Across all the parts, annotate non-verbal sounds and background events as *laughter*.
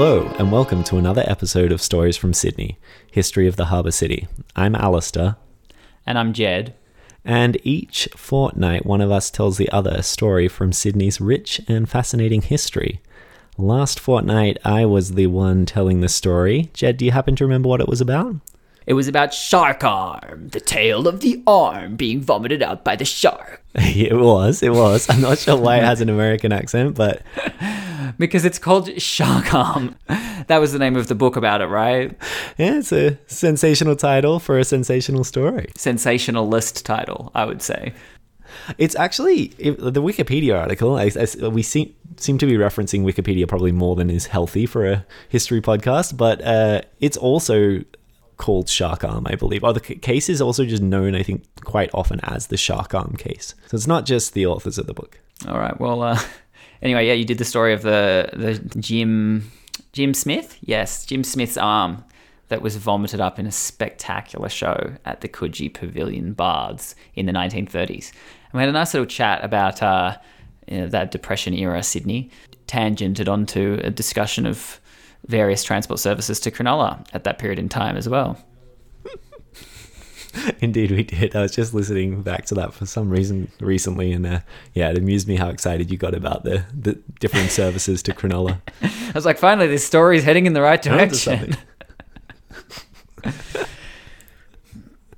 Hello, and welcome to another episode of Stories from Sydney History of the Harbour City. I'm Alistair, And I'm Jed. and each fortnight one of us tells the other a story from Sydney's rich and fascinating history. Last fortnight, I was the one telling the story. Jed, do you happen to remember what it was about? It was about Shark Arm, the tale of the arm being vomited out by the shark. *laughs* it was, it was. I'm not sure why it has an American accent, but *laughs* Because it's called Shark Arm. That was the name of the book about it, right? yeah, it's a sensational title for a sensational story. Sensationalist title, I would say. It's actually the Wikipedia article. I, I- we seem seem to be referencing Wikipedia probably more than is healthy for a history podcast, but uh, it's also called Shark Arm, I believe. Oh, the case is also just known, I think, quite often as the Shark Arm case. So it's not just the authors of the book. All right. Well, uh, *laughs* anyway, yeah, you did the story of the the Jim Jim Smith. Yes, Jim Smith's arm that was vomited up in a spectacular show at the Coogee Pavilion Baths in the 1930s. And we had a nice little chat about uh, you know, that Depression era Sydney, tangented onto a discussion of various transport services to Cronulla at that period in time as well. *laughs* Indeed, we did. I was just listening back to that for some reason recently, and uh, yeah, it amused me how excited you got about the, the different services to Cronulla. *laughs* I was like, finally, this story is heading in the right direction.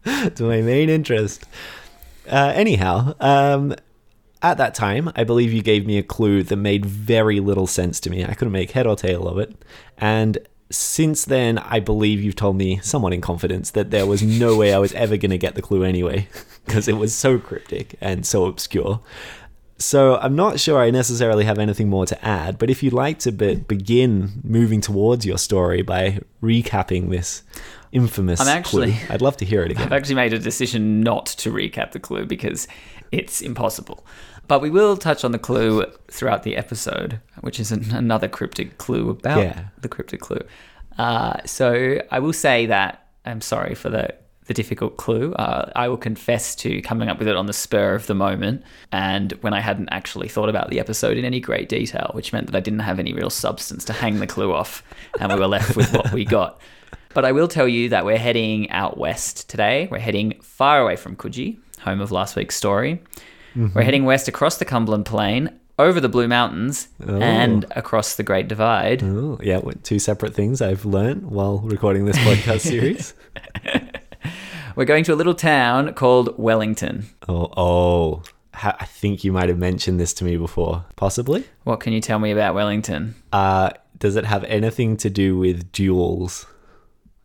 *laughs* to my main interest. Uh, anyhow, um, at that time, I believe you gave me a clue that made very little sense to me. I couldn't make head or tail of it. And since then, I believe you've told me, somewhat in confidence, that there was no way I was ever going to get the clue anyway, *laughs* because it was so cryptic and so obscure. So I'm not sure I necessarily have anything more to add, but if you'd like to be- begin moving towards your story by recapping this infamous I'm actually- clue, I'd love to hear it again. I've actually made a decision not to recap the clue because it's impossible. But we will touch on the clue throughout the episode, which is an, another cryptic clue about Yeah. the cryptic clue. Uh, so I will say that I'm sorry for the the difficult clue. Uh, I will confess to coming up with it on the spur of the moment, and when I hadn't actually thought about the episode in any great detail, which meant that I didn't have any real substance to hang the clue off, and we were left with what we got. But I will tell you that we're heading out west today. We're heading far away from Coogee, home of last week's story. We're heading west across the Cumberland Plain, over the Blue Mountains, and across the Great Divide. Oh, yeah, two separate things I've learned while recording this podcast *laughs* series. *laughs* We're going to a little town called Wellington. Oh, oh, I think you might have mentioned this to me before, possibly. What can you tell me about Wellington? Uh, does it have anything to do with duels?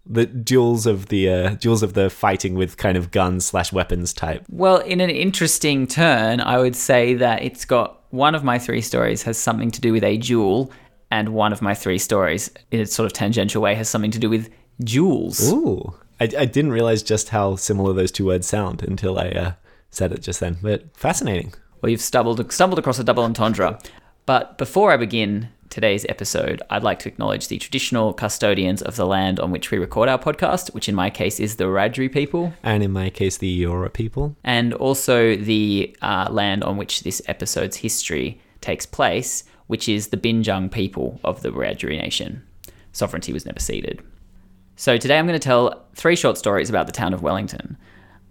The duels of the uh, duels of the fighting with kind of guns slash weapons type. Well, in an interesting turn, I would say that it's got one of my three stories has something to do with a jewel, and one of my three stories, in a sort of tangential way, has something to do with jewels. Ooh, I, I didn't realize just how similar those two words sound until I uh, said it just then. But fascinating. Well, you've stumbled stumbled across a double entendre. But before I begin today's episode, I'd like to acknowledge the traditional custodians of the land on which we record our podcast, which in my case is the Wiradjuri people, And in my case, the Eora people. and also the uh, land on which this episode's history takes place, which is the Binjung people of the Wiradjuri nation. Sovereignty was never ceded. So today I'm going to tell three short stories about the town of Wellington.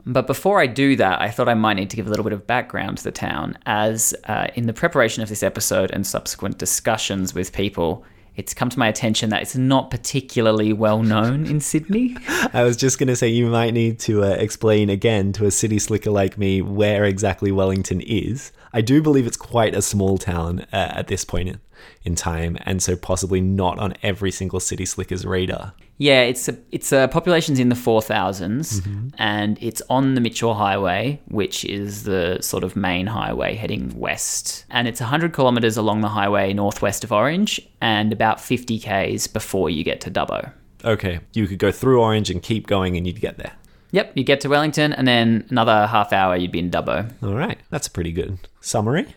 But before I do that, I thought I might need to give a little bit of background to the town, as uh, in the preparation of this episode and subsequent discussions with people, it's come to my attention that it's not particularly well known in Sydney. *laughs* I was just going to say you might need to uh, explain again to a city slicker like me where exactly Wellington is. I do believe it's quite a small town uh, at this point in, time, and so possibly not on every single city slicker's reader. Yeah, it's a it's a population's in the four mm-hmm. and it's on the Mitchell Highway, which is the sort of main highway heading west, and it's hundred kilometers along the highway northwest of Orange, and about fifty k's before you get to Dubbo. Okay, you could go through Orange and keep going, and you'd get there. Yep, you get to Wellington, and then another half hour you'd be in Dubbo. All right, that's a pretty good summary.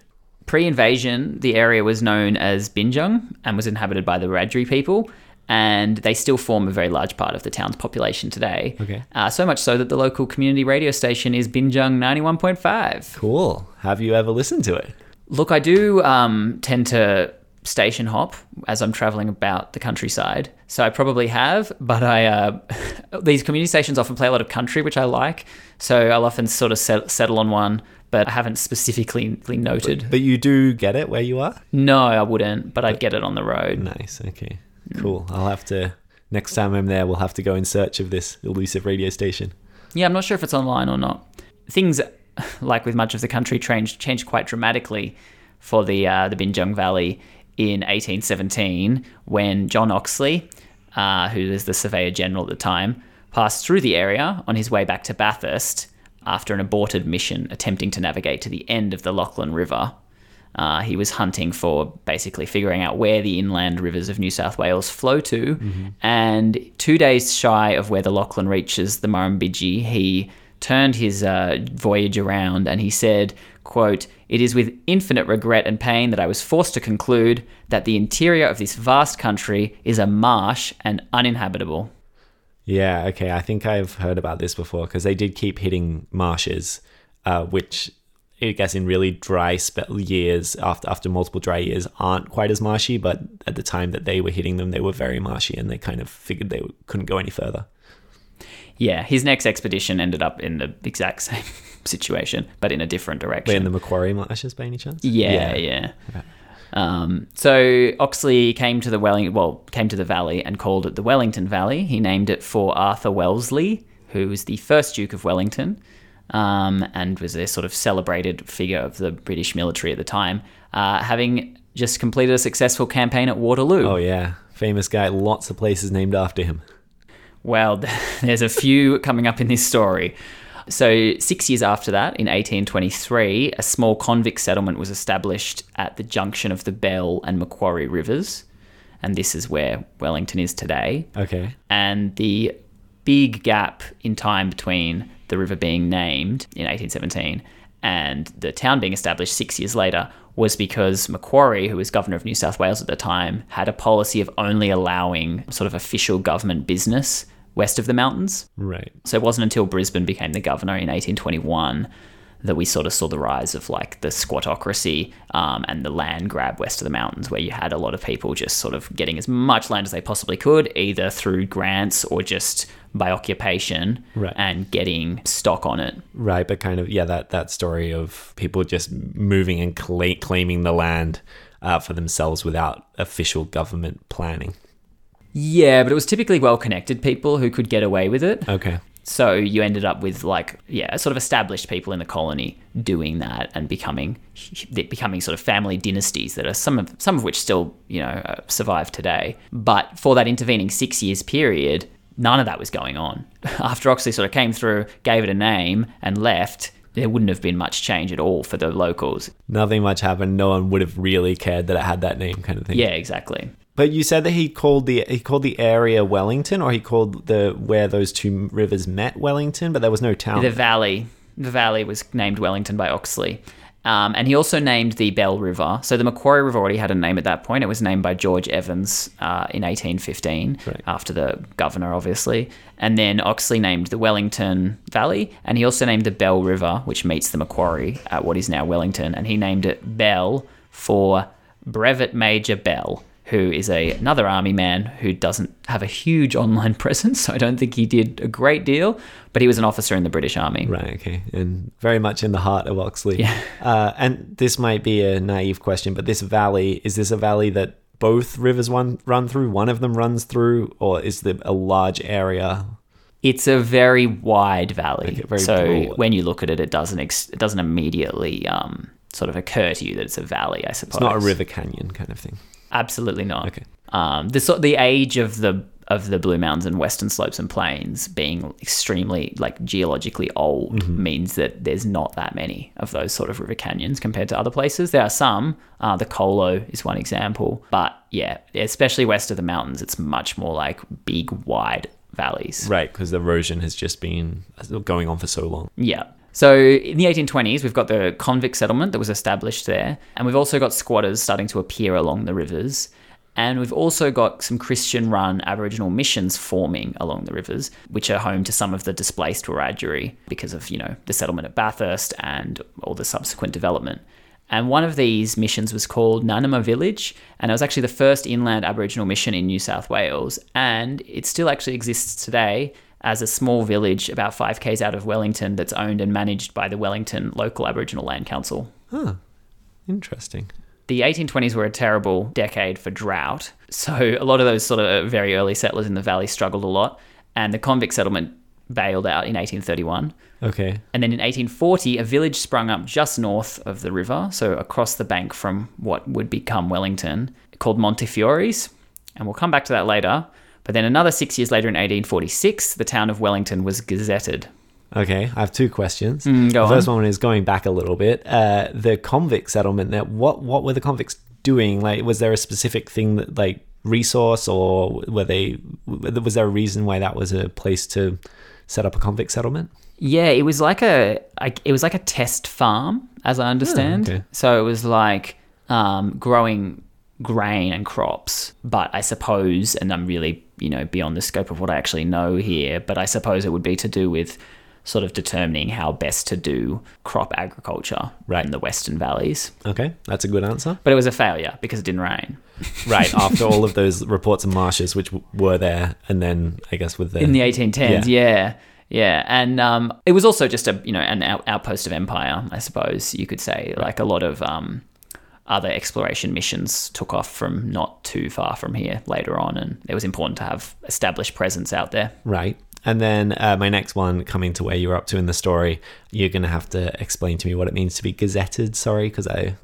Pre-invasion, the area was known as Binjung and was inhabited by the Wiradjuri people, and they still form a very large part of the town's population today. Okay. Uh, so much so that the local community radio station is Binjung 91.5. Cool. Have you ever listened to it? Look, I do um, tend to station hop as I'm traveling about the countryside. So I probably have, but I uh, *laughs* these community stations often play a lot of country, which I like. So I'll often sort of set, settle on one, but I haven't specifically noted. But you do get it where you are? no, I wouldn't, but I'd get it on the road. Nice. Okay. Cool. I'll have to, next time I'm there, we'll have to go in search of this elusive radio station. Yeah, I'm not sure if it's online or not. Things, *laughs* like with much of the country, changed changed quite dramatically for the uh, the Binjung Valley in 1817 when John Oxley, uh, who was the Surveyor General at the time, passed through the area on his way back to Bathurst after an aborted mission attempting to navigate to the end of the Lachlan River. Uh, he was hunting for basically figuring out where the inland rivers of New South Wales flow to. And two days shy of where the Lachlan reaches the Murrumbidgee, he turned his uh, voyage around and he said, quote, It is with infinite regret and pain that I was forced to conclude that the interior of this vast country is a marsh and uninhabitable. Yeah, okay. I think I've heard about this before because they did keep hitting marshes, uh, which I guess in really dry spe- years, after after multiple dry years, aren't quite as marshy. But at the time that they were hitting them, they were very marshy, and they kind of figured they couldn't go any further. Yeah, his next expedition ended up in the exact same situation, but in a different direction. Were in the Macquarie marshes by any chance? Yeah, yeah. Um, so Oxley came to the Welling, well, came to the valley and called it the Wellington Valley. He named it for Arthur Wellesley, who was the first Duke of Wellington, um, and was a sort of celebrated figure of the British military at the time, uh, having just completed a successful campaign at Waterloo. Oh yeah, famous guy. Lots of places named after him. Well, *laughs* there's a few coming up in this story. So, six years after that, in 1823, a small convict settlement was established at the junction of the Bell and Macquarie rivers. And this is where Wellington is today. Okay. And the big gap in time between the river being named in 1817 and the town being established six years later was because Macquarie, who was governor of New South Wales at the time, had a policy of only allowing sort of official government business west of the mountains. Right. So it wasn't until Brisbane became the governor in 1821 that we sort of saw the rise of like the squatocracy um, and the land grab west of the mountains, where you had a lot of people just sort of getting as much land as they possibly could, either through grants or just by occupation, Right. and getting stock on it. Right, but kind of yeah, that that story of people just moving and cla- claiming the land uh, for themselves without official government planning. Yeah, but it was typically well connected people who could get away with it. Okay. So you ended up with like yeah, sort of established people in the colony doing that and becoming becoming sort of family dynasties that are some of some of which still you know uh, survive today. But for that intervening six years period, none of that was going on. *laughs* After Oxley sort of came through, gave it a name, and left, there wouldn't have been much change at all for the locals. Nothing much happened. No one would have really cared that it had that name, kind of thing. Yeah, exactly. But you said that he called the he called the area Wellington, or he called the where those two rivers met Wellington, but there was no town. The valley, the valley was named Wellington by Oxley. Um, and he also named the Bell River. So the Macquarie River already had a name at that point. It was named by George Evans uh, in 1815, Right. after the governor, obviously. And then Oxley named the Wellington Valley, and he also named the Bell River, which meets the Macquarie at what is now Wellington. And he named it Bell for Brevet Major Bell, who is a, another army man who doesn't have a huge online *laughs* presence. So I don't think he did a great deal, but he was an officer in the British Army. Right, okay. And very much in the heart of Oxley. Yeah. Uh, and this might be a naive question, but this valley, is this a valley that both rivers one run through? One of them runs through, or is there a large area? It's a very wide valley. Okay, very so broad. when you look at it, it doesn't ex- it doesn't immediately um, sort of occur to you that it's a valley. I suppose It's not a river canyon kind of thing. Absolutely not. Okay. Um, the sort the age of the of the Blue Mountains and Western Slopes and Plains being extremely like geologically old Mm-hmm. means that there's not that many of those sort of river canyons compared to other places. There are some. Uh, the Colo is one example, but yeah, especially west of the mountains, it's much more like big, wide valleys. Right, because the erosion has just been going on for so long. Yeah. So in the 1820s, we've got the convict settlement that was established there, and we've also got squatters starting to appear along the rivers. And we've also got some Christian run Aboriginal missions forming along the rivers, which are home to some of the displaced Wiradjuri because of, you know, the settlement at Bathurst and all the subsequent development. And one of these missions was called Nanima Village, and it was actually the first inland Aboriginal mission in New South Wales. And it still actually exists today as a small village about 5 k's out of Wellington that's owned and managed by the Wellington Local Aboriginal Land Council. Huh. Interesting. The 1820s were a terrible decade for drought, so a lot of those sort of very early settlers in the valley struggled a lot, and the convict settlement bailed out in 1831. Okay. And then in 1840, a village sprung up just north of the river, so across the bank from what would become Wellington, called Montefiores. And we'll come back to that later. But then another six years later, in 1846, the town of Wellington was gazetted. Okay, I have two questions. Mm, the first on. one is going back a little bit. Uh, the convict settlement. There, what what were the convicts doing? Like, was there a specific thing that like resource, or were they? Was there a reason why that was a place to set up a convict settlement? Yeah, it was like a like it was like a test farm, as I understand. okay. So it was like um, growing grain and crops. But I suppose, and I'm really you know beyond the scope of what I actually know here, but I suppose it would be to do with sort of determining how best to do crop agriculture Right. in the Western Valleys. Okay, that's a good answer. But it was a failure because it didn't rain. *laughs* Right after all of those reports of marshes, which w- were there, and then I guess with the in the 1810s yeah yeah, and um, it was also just a you know an out- outpost of empire i suppose you could say like a lot of um, other exploration missions took off from not too far from here later on and it was important to have established presence out there Right. And then uh, my next one, coming to where you're up to in the story, you're going to have to explain to me what it means to be gazetted. Sorry, because I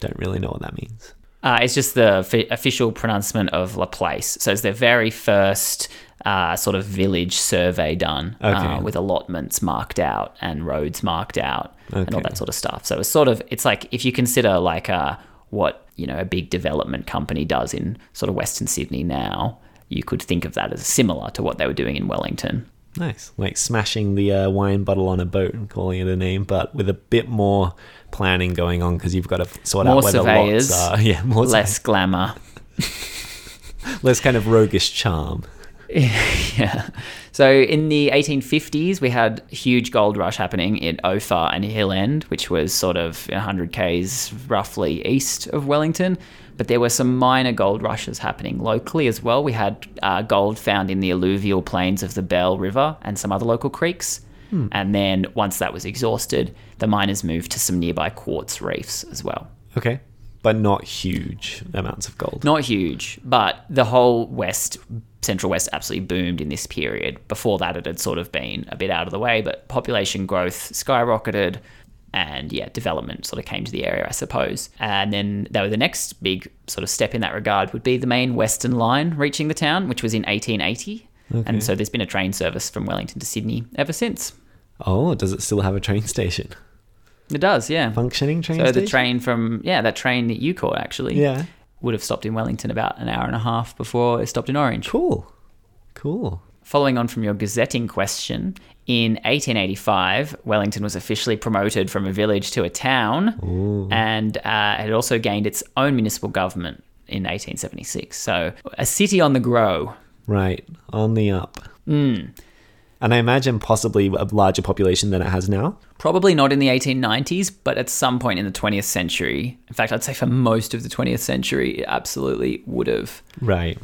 don't really know what that means. Uh, it's just the f- official pronouncement of La Place. So it's their very first uh, sort of village survey done uh, with allotments marked out and roads marked out and all that sort of stuff. So it's sort of it's like if you consider like uh, what you know a big development company does in sort of Western Sydney now, you could think of that as similar to what they were doing in Wellington. Nice. Like smashing the uh, wine bottle on a boat and calling it a name, but with a bit more planning going on because you've got to sort More out where the lots are. *laughs* Yeah, more Less glamour. *laughs* less kind of roguish charm. *laughs* yeah. So in the 1850s, we had a huge gold rush happening in Ophir and Hill End, which was sort of 100 k's roughly east of Wellington. But there were some minor gold rushes happening locally as well. We had uh, gold found in the alluvial plains of the Bell River and some other local creeks. And then once that was exhausted, the miners moved to some nearby quartz reefs as well. Okay. But not huge amounts of gold. Not huge, but the whole West, Central West absolutely boomed in this period. Before that, it had sort of been a bit out of the way, but population growth skyrocketed and yeah, development sort of came to the area, I suppose. And then was the next big sort of step in that regard would be the main Western line reaching the town, which was in 1880. And so there's been a train service from Wellington to Sydney ever since. Oh, does it still have a train station? It does, yeah. Functioning train station. So station? the train from, yeah, that train that you caught actually Yeah. Would have stopped in Wellington about an hour and a half before it stopped in Orange. Cool. Cool. Following on from your gazetting question, in 1885, Wellington was officially promoted from a village to a town, and uh, it also gained its own municipal government in 1876. So, a city on the grow. Right. On the up. Hmm. And I imagine possibly a larger population than it has now. Probably not in the 1890s, but at some point in the 20th century. In fact, I'd say for most of the 20th century, it absolutely would have. Right.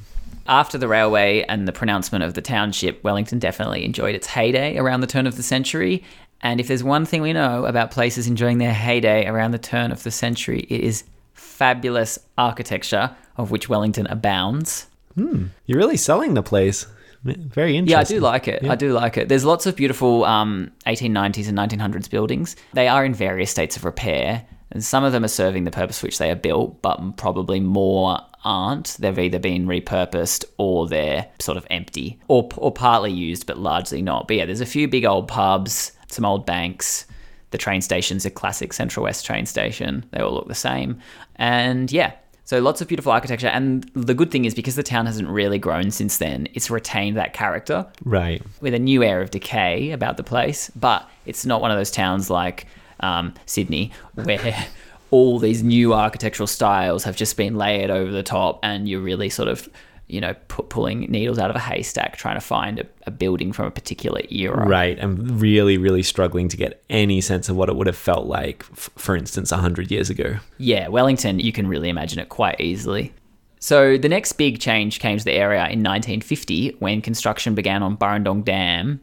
After the railway and the pronouncement of the township, Wellington definitely enjoyed its heyday around the turn of the century. And if there's one thing we know about places enjoying their heyday around the turn of the century, it is fabulous architecture, of which Wellington abounds. Hmm, you're really selling the place. Very interesting. Yeah, I do like it. I do like it. There's lots of beautiful um, 1890s and 1900s buildings. They are in various states of repair, and some of them are serving the purpose for which they are built, but probably more aren't. They've either been repurposed or they're sort of empty, or or partly used, but largely not. But yeah, there's a few big old pubs, some old banks. The train station's a classic Central West train station. They all look the same, and yeah. So lots of beautiful architecture, and the good thing is because the town hasn't really grown since then, it's retained that character Right. with a new air of decay about the place. But it's not one of those towns like um, Sydney *laughs* where all these new architectural styles have just been layered over the top, and you're really sort of you know, pu- pulling needles out of a haystack, trying to find a, a building from a particular era. Right, and really, really struggling to get any sense of what it would have felt like, f- for instance, 100 years ago. Yeah, Wellington, you can really imagine it quite easily. So the next big change came to the area in 1950 when construction began on Burrendong Dam,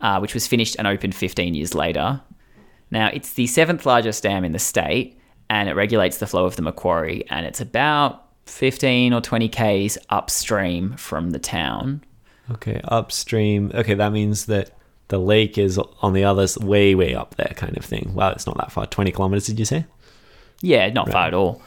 uh, which was finished and opened 15 years later. Now, it's the seventh largest dam in the state and it regulates the flow of the Macquarie, and it's about 15 or 20 k's upstream from the town. Okay, upstream. Okay, that means that the lake is on the other, way, way up there, kind of thing. Wow, it's not that far. 20 kilometers, did you say? Yeah, not far at all.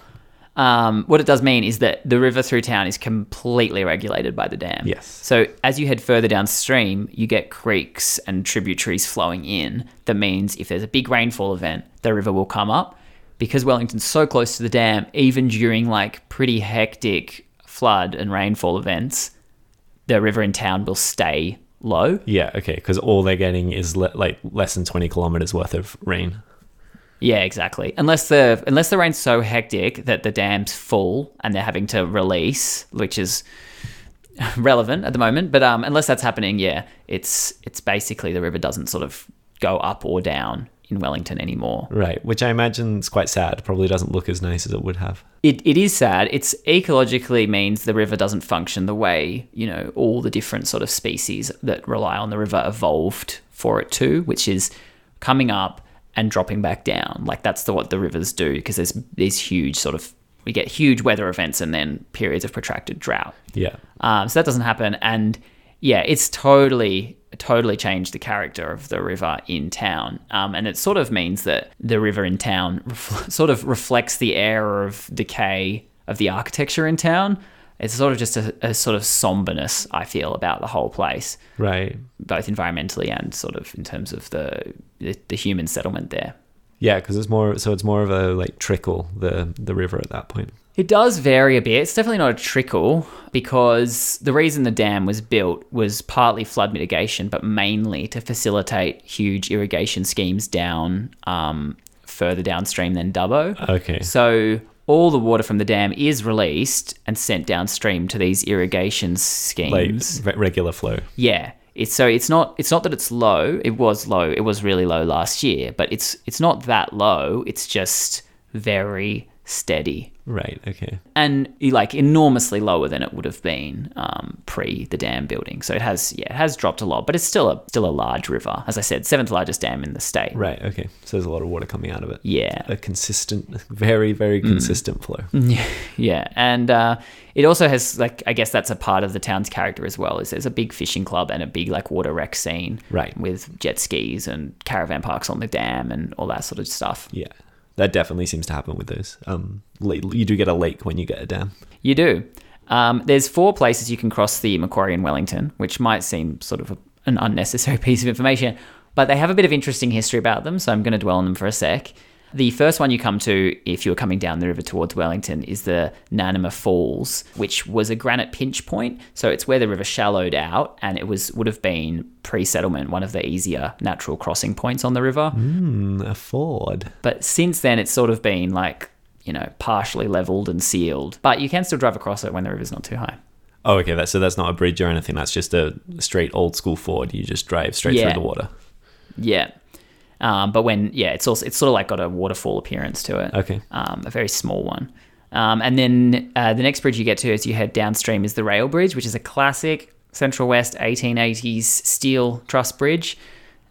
Um, what it does mean is that the river through town is completely regulated by the dam. Yes. So as you head further downstream, you get creeks and tributaries flowing in. That means if there's a big rainfall event, the river will come up. Because Wellington's so close to the dam, even during like pretty hectic flood and rainfall events, the river in town will stay low. Yeah, okay, because all they're getting is le- like less than 20 kilometers worth of rain. Yeah, exactly. Unless the unless the rain's so hectic that the dam's full and they're having to release, which is *laughs* relevant at the moment. But um, unless that's happening, yeah, it's it's basically the river doesn't sort of go up or down in Wellington anymore. Right, which I imagine is quite sad. Probably doesn't look as nice as it would have. It, it is sad. It's ecologically means the river doesn't function the way, you know, all the different sort of species that rely on the river evolved for it to, which is coming up and dropping back down. Like that's the, what the rivers do because there's these huge sort of, we get huge weather events and then periods of protracted drought. Yeah. Um, so that doesn't happen. And yeah, it's totally, totally changed the character of the river in town. Um, and it sort of means that the river in town *laughs* refl- sort of reflects the air of decay of the architecture in town. It's sort of just a, a sort of somberness, I feel, about the whole place, Right. both environmentally and sort of in terms of the, the, the human settlement there. Yeah, because it's more so it's more of a like trickle the the river at that point. It does vary a bit. It's definitely not a trickle because the reason the dam was built was partly flood mitigation, but mainly to facilitate huge irrigation schemes down um, further downstream than Dubbo. Okay. So all the water from the dam is released and sent downstream to these irrigation Like schemes. re- regular flow. Yeah. It's so it's not it's not that it's low. It was low. It was really low last year, but it's it's not that low. It's just very steady Right. Okay. and like enormously lower than it would have been um, pre the dam building. So it has yeah it has dropped a lot, but it's still a still a large river. As I said, seventh largest dam in the state. Right. Okay. So there's a lot of water coming out of it. Yeah, A consistent, very, very consistent flow. *laughs* yeah, and uh, it also has like I guess that's a part of the town's character as well. Is there's a big fishing club and a big like water rec scene, Right. with jet skis and caravan parks on the dam and all that sort of stuff. Yeah. That definitely seems to happen with those. Um, you do get a lake when you get a dam. You do. Um, there's four places you can cross the Macquarie in Wellington, which might seem sort of a, an unnecessary *laughs* piece of information, but they have a bit of interesting history about them, so I'm going to dwell on them for a sec. The first one you come to if you're coming down the river towards Wellington is the Nanima Falls, which was a granite pinch point. So it's where the river shallowed out, and it was would have been pre-settlement one of the easier natural crossing points on the river. Hmm, a ford. But since then, it's sort of been like you know partially leveled and sealed, but you can still drive across it when the river's not too high. Oh, okay. That, so that's not a bridge or anything. That's just a straight old school ford. You just drive straight Yeah. through the water. Yeah. Um, but when yeah, it's also it's sort of like got a waterfall appearance to it. Okay. Um, a very small one. Um, and then uh, the next bridge you get to as you head downstream is the rail bridge, which is a classic Central West 1880s steel truss bridge.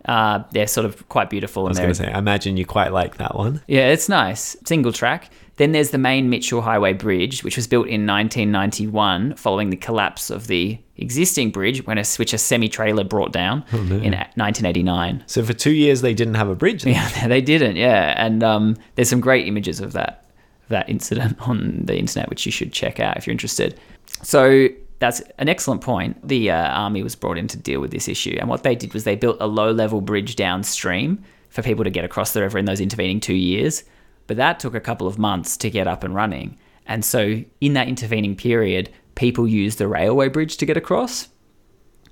Uh, they're sort of quite beautiful. I was going to say, I imagine you quite like that one. yeah, it's nice. Single track. Then there's the main Mitchell Highway Bridge, which was built in 1991 following the collapse of the existing bridge when a which a semi-trailer brought down in 1989. So for two years they didn't have a bridge. then? Yeah, *laughs* they didn't. Yeah, and um, there's some great images of that that incident *laughs* on the internet, which you should check out if you're interested. So that's an excellent point. The uh, army was brought in to deal with this issue, and what they did was they built a low-level bridge downstream for people to get across the river in those intervening two years. But that took a couple of months to get up and running, and so in that intervening period, people used the railway bridge to get across.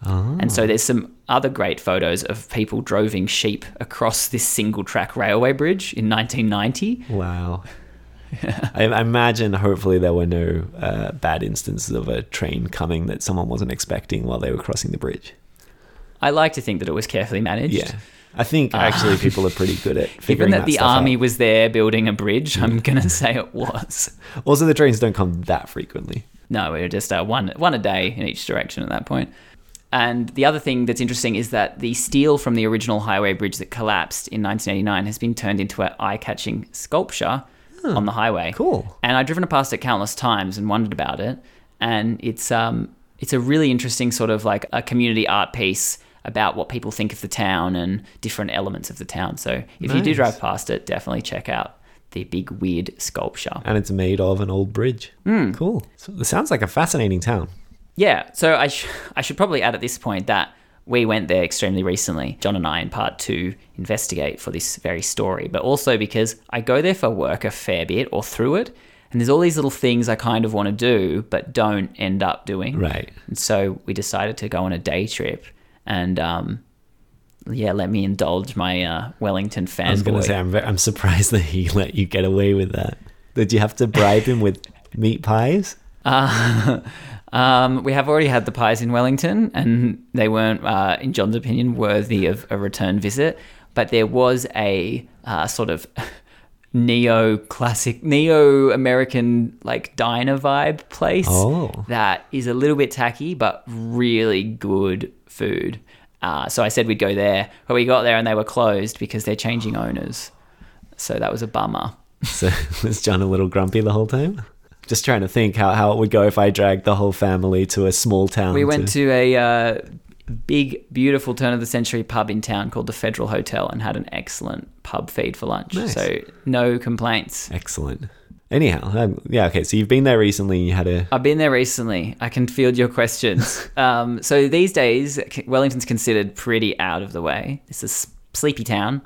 And so there's some other great photos of people droving sheep across this single track railway bridge in 1990. Wow. I, I imagine, hopefully, there were no uh, bad instances of a train coming that someone wasn't expecting while they were crossing the bridge. I like to think that it was carefully managed. Yeah. I think actually people are pretty good at *laughs* figuring that out. Given that the stuff army out. was there building a bridge, I'm gonna say it was. *laughs* Also, the trains don't come that frequently. No, we were just uh, one one a day in each direction at that point. And the other thing that's interesting is that the steel from the original highway bridge that collapsed in 1989 has been turned into an eye-catching sculpture on the highway. Cool. And I've driven past it countless times and wondered about it. And it's um it's a really interesting sort of like a community art piece about what people think of the town and different elements of the town. So if you do drive past it, definitely check out the big weird sculpture. And it's made of an old bridge. Hmm. Cool. So it sounds like a fascinating town. Yeah, so I, sh- I should probably add at this point that we went there extremely recently, John and I, in part to investigate for this very story, but also because I go there for work a fair bit or through it, and there's all these little things I kind of want to do but don't end up doing. Right. And so we decided to go on a day trip, and um, yeah, let me indulge my uh, Wellington I was going fanboy. to say, I'm, I'm surprised *laughs* that he let you get away with that. Did you have to bribe him with *laughs* meat pies? Uh, *laughs* um, we have already had the pies in Wellington, and they weren't, uh, in John's opinion, worthy of a return visit. But there was a uh, sort of neo classic, neo American like diner vibe place Oh. that is a little bit tacky, but really good food. Uh, so I said we'd go there, but we got there and they were closed because they're changing owners. So that was a bummer. So *laughs* was John a little grumpy the whole time? Just trying to think how, how it would go if I dragged the whole family to a small town. We went to a uh, big, beautiful turn of the century pub in town called the Federal Hotel and had an excellent pub feed for lunch. Nice. So no complaints. Excellent. Anyhow, um, yeah, okay. So you've been there recently. You had a I've been there recently. I can field your questions. *laughs* um, so these days, Wellington's considered pretty out of the way. It's a sleepy town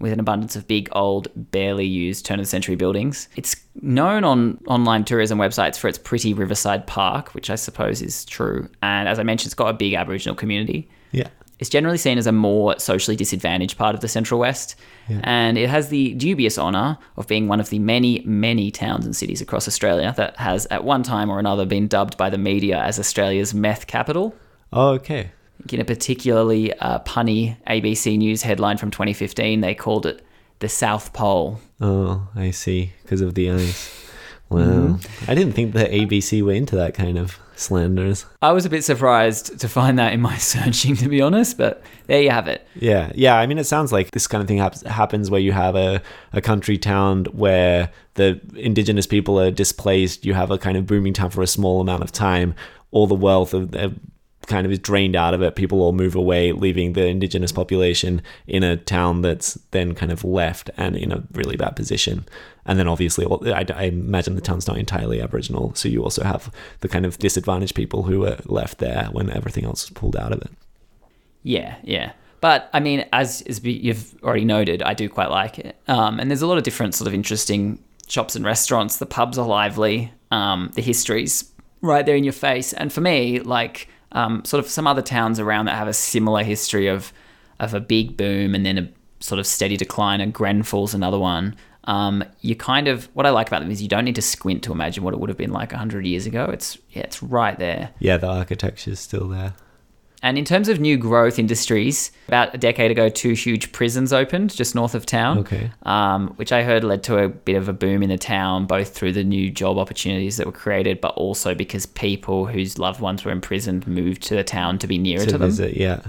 with an abundance of big, old, barely used turn of the century buildings. It's known on online tourism websites for its pretty riverside park, which I suppose is true. And as I mentioned, it's got a big Aboriginal community. yeah. It's generally seen as a more socially disadvantaged part of the Central West, and it has the dubious honour of being one of the many, many towns and cities across Australia that has, at one time or another, been dubbed by the media as Australia's meth capital. Oh, okay. In a particularly uh, punny ABC News headline from 2015, they called it the South Pole. Oh, I see. Because of the ice. Wow. Mm-hmm. I didn't think the ABC were into that kind of slanders. I was a bit surprised to find that in my *laughs* searching, to be honest, but there you have it. Yeah, yeah. I mean, it sounds like this kind of thing hap- happens where you have a, a country town where the indigenous people are displaced. You have a kind of booming town for a small amount of time. All the wealth of, of kind of is drained out of it. People all move away, leaving the indigenous population in a town that's then kind of left and in a really bad position. And then obviously, I, I imagine the town's not entirely Aboriginal, so you also have the kind of disadvantaged people who are left there when everything else is pulled out of it. Yeah, yeah. But I mean, as, as you've already noted, I do quite like it. Um, and there's a lot of different sort of interesting shops and restaurants. The pubs are lively. Um, the history's right there in your face. And for me, like um, sort of some other towns around that have a similar history of of a big boom and then a sort of steady decline. And Grenfell's another one. Um, you kind of what I like about them is you don't need to squint to imagine what it would have been like hundred years ago. It's yeah, it's right there. Yeah, the architecture's still there. And in terms of new growth industries, about a decade ago, two huge prisons opened just north of town. Okay. Um, which I heard led to a bit of a boom in the town, both through the new job opportunities that were created, but also because people whose loved ones were imprisoned moved to the town to be nearer to, to them. Yeah,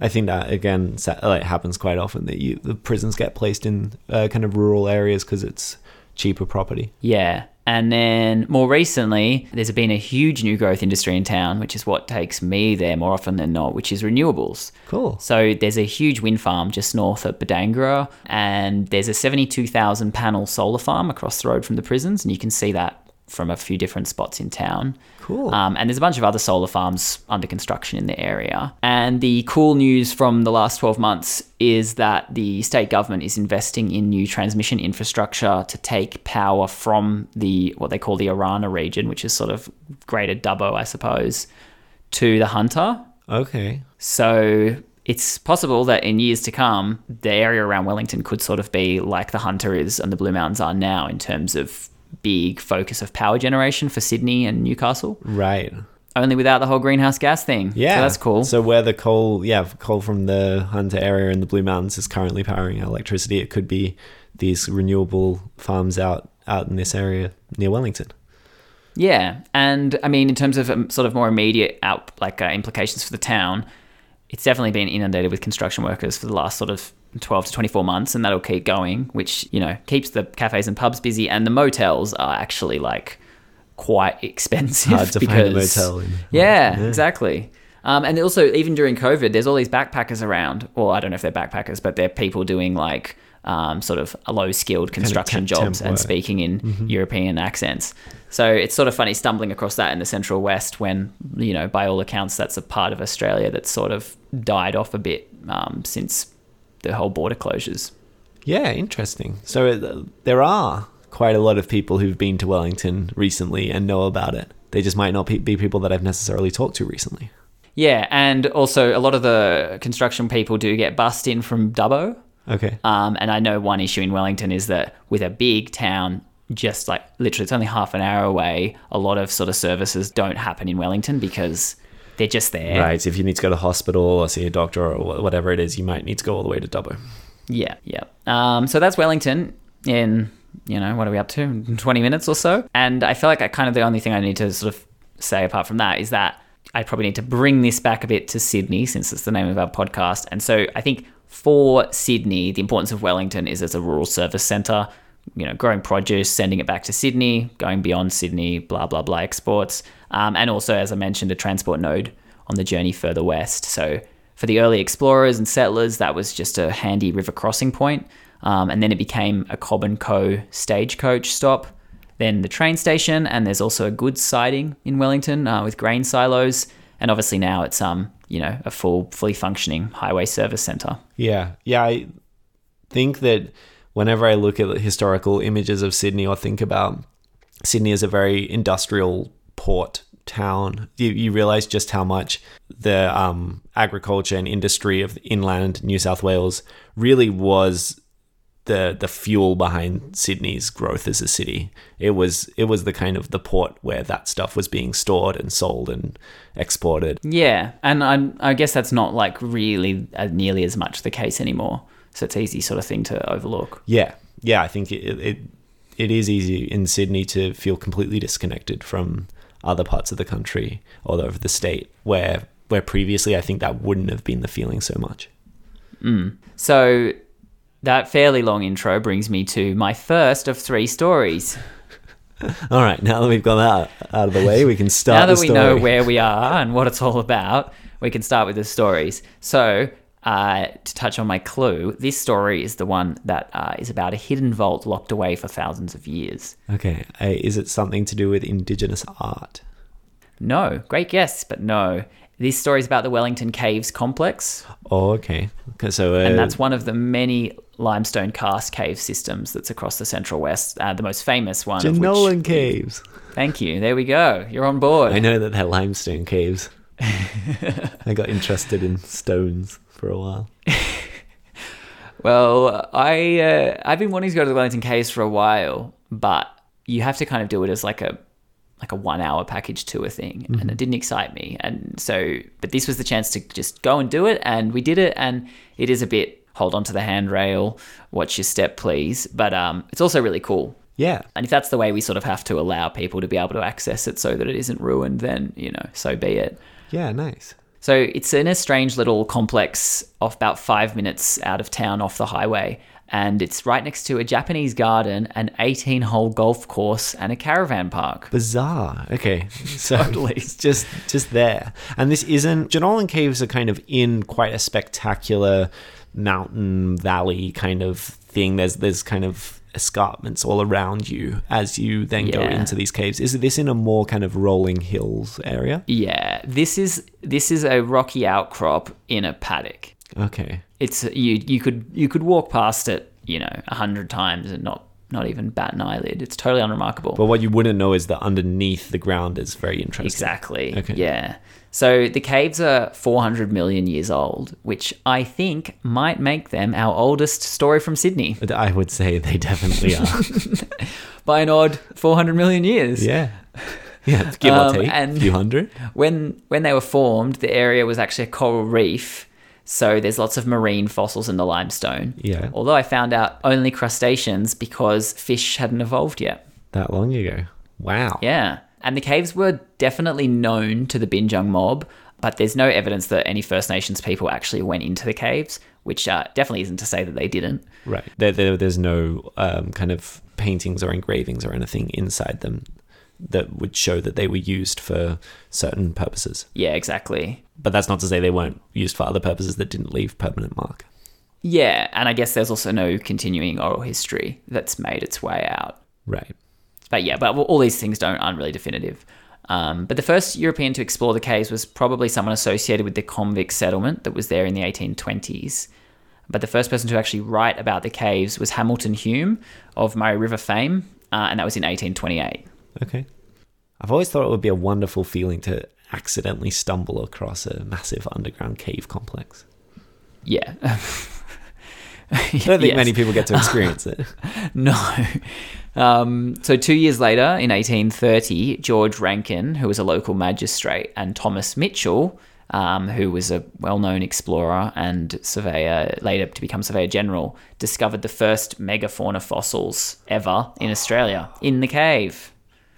I think that again like happens quite often that you the prisons get placed in uh, kind of rural areas because it's cheaper property. Yeah. And then more recently, there's been a huge new growth industry in town, which is what takes me there more often than not, which is renewables. Cool. So there's a huge wind farm just north of Bodangora, and there's a 72,000 panel solar farm across the road from the prisons, and you can see that from a few different spots in town. Cool. Um, and there's a bunch of other solar farms under construction in the area. And the cool news from the last 12 months is that the state government is investing in new transmission infrastructure to take power from the what they call the Orana region, which is sort of Greater Dubbo, I suppose, to the Hunter. Okay. So it's possible that in years to come, the area around Wellington could sort of be like the Hunter is and the Blue Mountains are now in terms of big focus of power generation for Sydney and Newcastle. Right. Only without the whole greenhouse gas thing. Yeah, so that's cool. So where the coal, yeah, coal from the Hunter area in the Blue Mountains is currently powering our electricity, it could be these renewable farms out out in this area near Wellington. Yeah, and I mean, in terms of um, sort of more immediate out like uh, implications for the town, it's definitely been inundated with construction workers for the last sort of 12 to 24 months, and that'll keep going, which you know keeps the cafes and pubs busy, and the motels are actually like quite *laughs* expensive Hard to because find a motel. In, yeah, exactly. Um, and also, even during COVID, there's all these backpackers around. Well, I don't know if they're backpackers, but they're people doing like um, sort of low skilled construction temp- jobs temp and speaking in European accents. So it's sort of funny stumbling across that in the Central West when, you know, by all accounts, that's a part of Australia that's sort of died off a bit um, since the whole border closures. Yeah, interesting. So uh, there are quite a lot of people who've been to Wellington recently and know about it. They just might not be people that I've necessarily talked to recently. Yeah, and also a lot of the construction people do get bussed in from Dubbo. Okay. Um, and I know one issue in Wellington is that with a big town, just like literally it's only half an hour away, a lot of sort of services don't happen in Wellington because they're just there. Right. So if you need to go to hospital or see a doctor or whatever it is, you might need to go all the way to Dubbo. Yeah, yeah. Um, so that's Wellington in, you know, what are we up to? 20 minutes or so. And I feel like I kind of the only thing I need to sort of say apart from that is that I probably need to bring this back a bit to Sydney since it's the name of our podcast. And so I think for Sydney, the importance of Wellington is as a rural service centre, you know, growing produce, sending it back to Sydney, going beyond Sydney, blah, blah, blah, exports. Um, and also, as I mentioned, a transport node on the journey further west. So for the early explorers and settlers, that was just a handy river crossing point. Um, and then it became a Cobb and Co. stagecoach stop, then the train station, and there's also a goods siding in Wellington uh, with grain silos. And obviously now it's um you know a full, fully functioning highway service centre. Yeah. Yeah. I think that whenever I look at historical images of Sydney or think about Sydney as a very industrial port town, you, you realize just how much the um, agriculture and industry of inland New South Wales really was the the fuel behind Sydney's growth as a city. It was it was the kind of the port where that stuff was being stored and sold and exported. Yeah, and I, I guess that's not like really uh, nearly as much the case anymore. So it's easy sort of thing to overlook. Yeah, yeah. I think it, it it is easy in Sydney to feel completely disconnected from other parts of the country or of the state, where where previously I think that wouldn't have been the feeling so much. Mm. So that fairly long intro brings me to my first of three stories. *laughs* All right, now that we've got that out of the way, we can start. now that we know where we are and what it's all about, we can start with the stories. So, uh, to touch on my clue, this story is the one that uh, is about a hidden vault locked away for thousands of years. Okay, uh, is it something to do with Indigenous art? No, great guess, but no. This story is about the Wellington Caves complex, Oh, okay. Okay, so uh, and that's one of the many limestone karst cave systems that's across the Central West. Uh, the most famous one. Jenolan Caves. Thank you. There we go. You're on board. I know that they're limestone caves. *laughs* I got interested in stones for a while. *laughs* Well, I uh, I've been wanting to go to the Wellington Caves for a while, but you have to kind of do it as like a like a one hour package tour thing, and it didn't excite me. And so, but this was the chance to just go and do it, and we did it, and it is a bit hold on to the handrail, watch your step, please. But um, it's also really cool. Yeah, And if that's the way we sort of have to allow people to be able to access it so that it isn't ruined, then you know, so be it. yeah, nice. So it's in a strange little complex off about five minutes out of town off the highway. And it's right next to a Japanese garden, an 18 hole golf course, and a caravan park. Bizarre. Okay, *laughs* so Totally. it's just just there, and this isn't. Jenolan Caves are kind of in quite a spectacular mountain valley kind of thing. There's there's kind of escarpments all around you as you then go into these caves. Is this in a more kind of rolling hills area? Yeah, this is this is a rocky outcrop in a paddock. Okay. It's you you could you could walk past it, you know, a hundred times and not not even bat an eyelid. It's totally unremarkable. But what you wouldn't know is that underneath the ground is very interesting. Exactly. Okay. Yeah. So the caves are 400 million years old, which I think might make them our oldest story from Sydney I would say they definitely are. *laughs* by an odd 400 million years. yeah. Yeah, give Um, or take and- a few hundred. When when they were formed, the area was actually a coral reef. So there's lots of marine fossils in the limestone. Yeah. Although I found out only crustaceans because fish hadn't evolved yet. That long ago. Wow. Yeah. And the caves were definitely known to the Binjung mob, but there's no evidence that any First Nations people actually went into the caves, which uh, definitely isn't to say that they didn't. Right. There, there, there's no um, kind of paintings or engravings or anything inside them that would show that they were used for certain purposes. Yeah, exactly. But that's not to say they weren't used for other purposes that didn't leave permanent mark. Yeah, and I guess there's also no continuing oral history that's made its way out. Right. But yeah, but all these things don't aren't really definitive. Um, but the first European to explore the caves was probably someone associated with the convict settlement that was there in the 1820s. But the first person to actually write about the caves was Hamilton Hume of Murray River fame, uh, and that was in 1828. Okay. I've always thought it would be a wonderful feeling to accidentally stumble across a massive underground cave complex. Yeah. *laughs* I don't think many people get to *laughs* experience it. No. Um, so, two years later, in 1830, George Rankin, who was a local magistrate, and Thomas Mitchell, um, who was a well known explorer and surveyor, later to become Surveyor General, discovered the first megafauna fossils ever in Australia in the cave.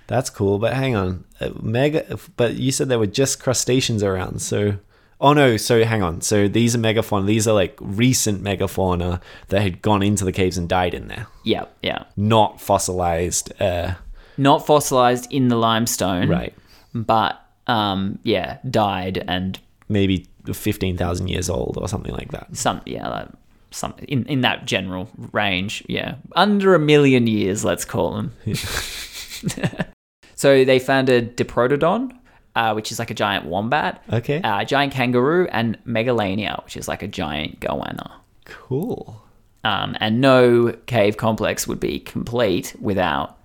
That's cool, but hang on. Uh, mega but you said there were just crustaceans around. So Oh no, so hang on. So these are megafauna. These are like recent megafauna that had gone into the caves and died in there. Yeah, yeah. Not fossilized uh Not fossilized in the limestone. right. But, um, yeah, died and Maybe 15,000 years old or something like that. some yeah like some in, in that general range yeah under a million years let's call them *laughs* *laughs* so they found a diprotodon uh, which is like a giant wombat Okay. uh, giant kangaroo and megalania which is like a giant goanna Cool. um, and no cave complex would be complete without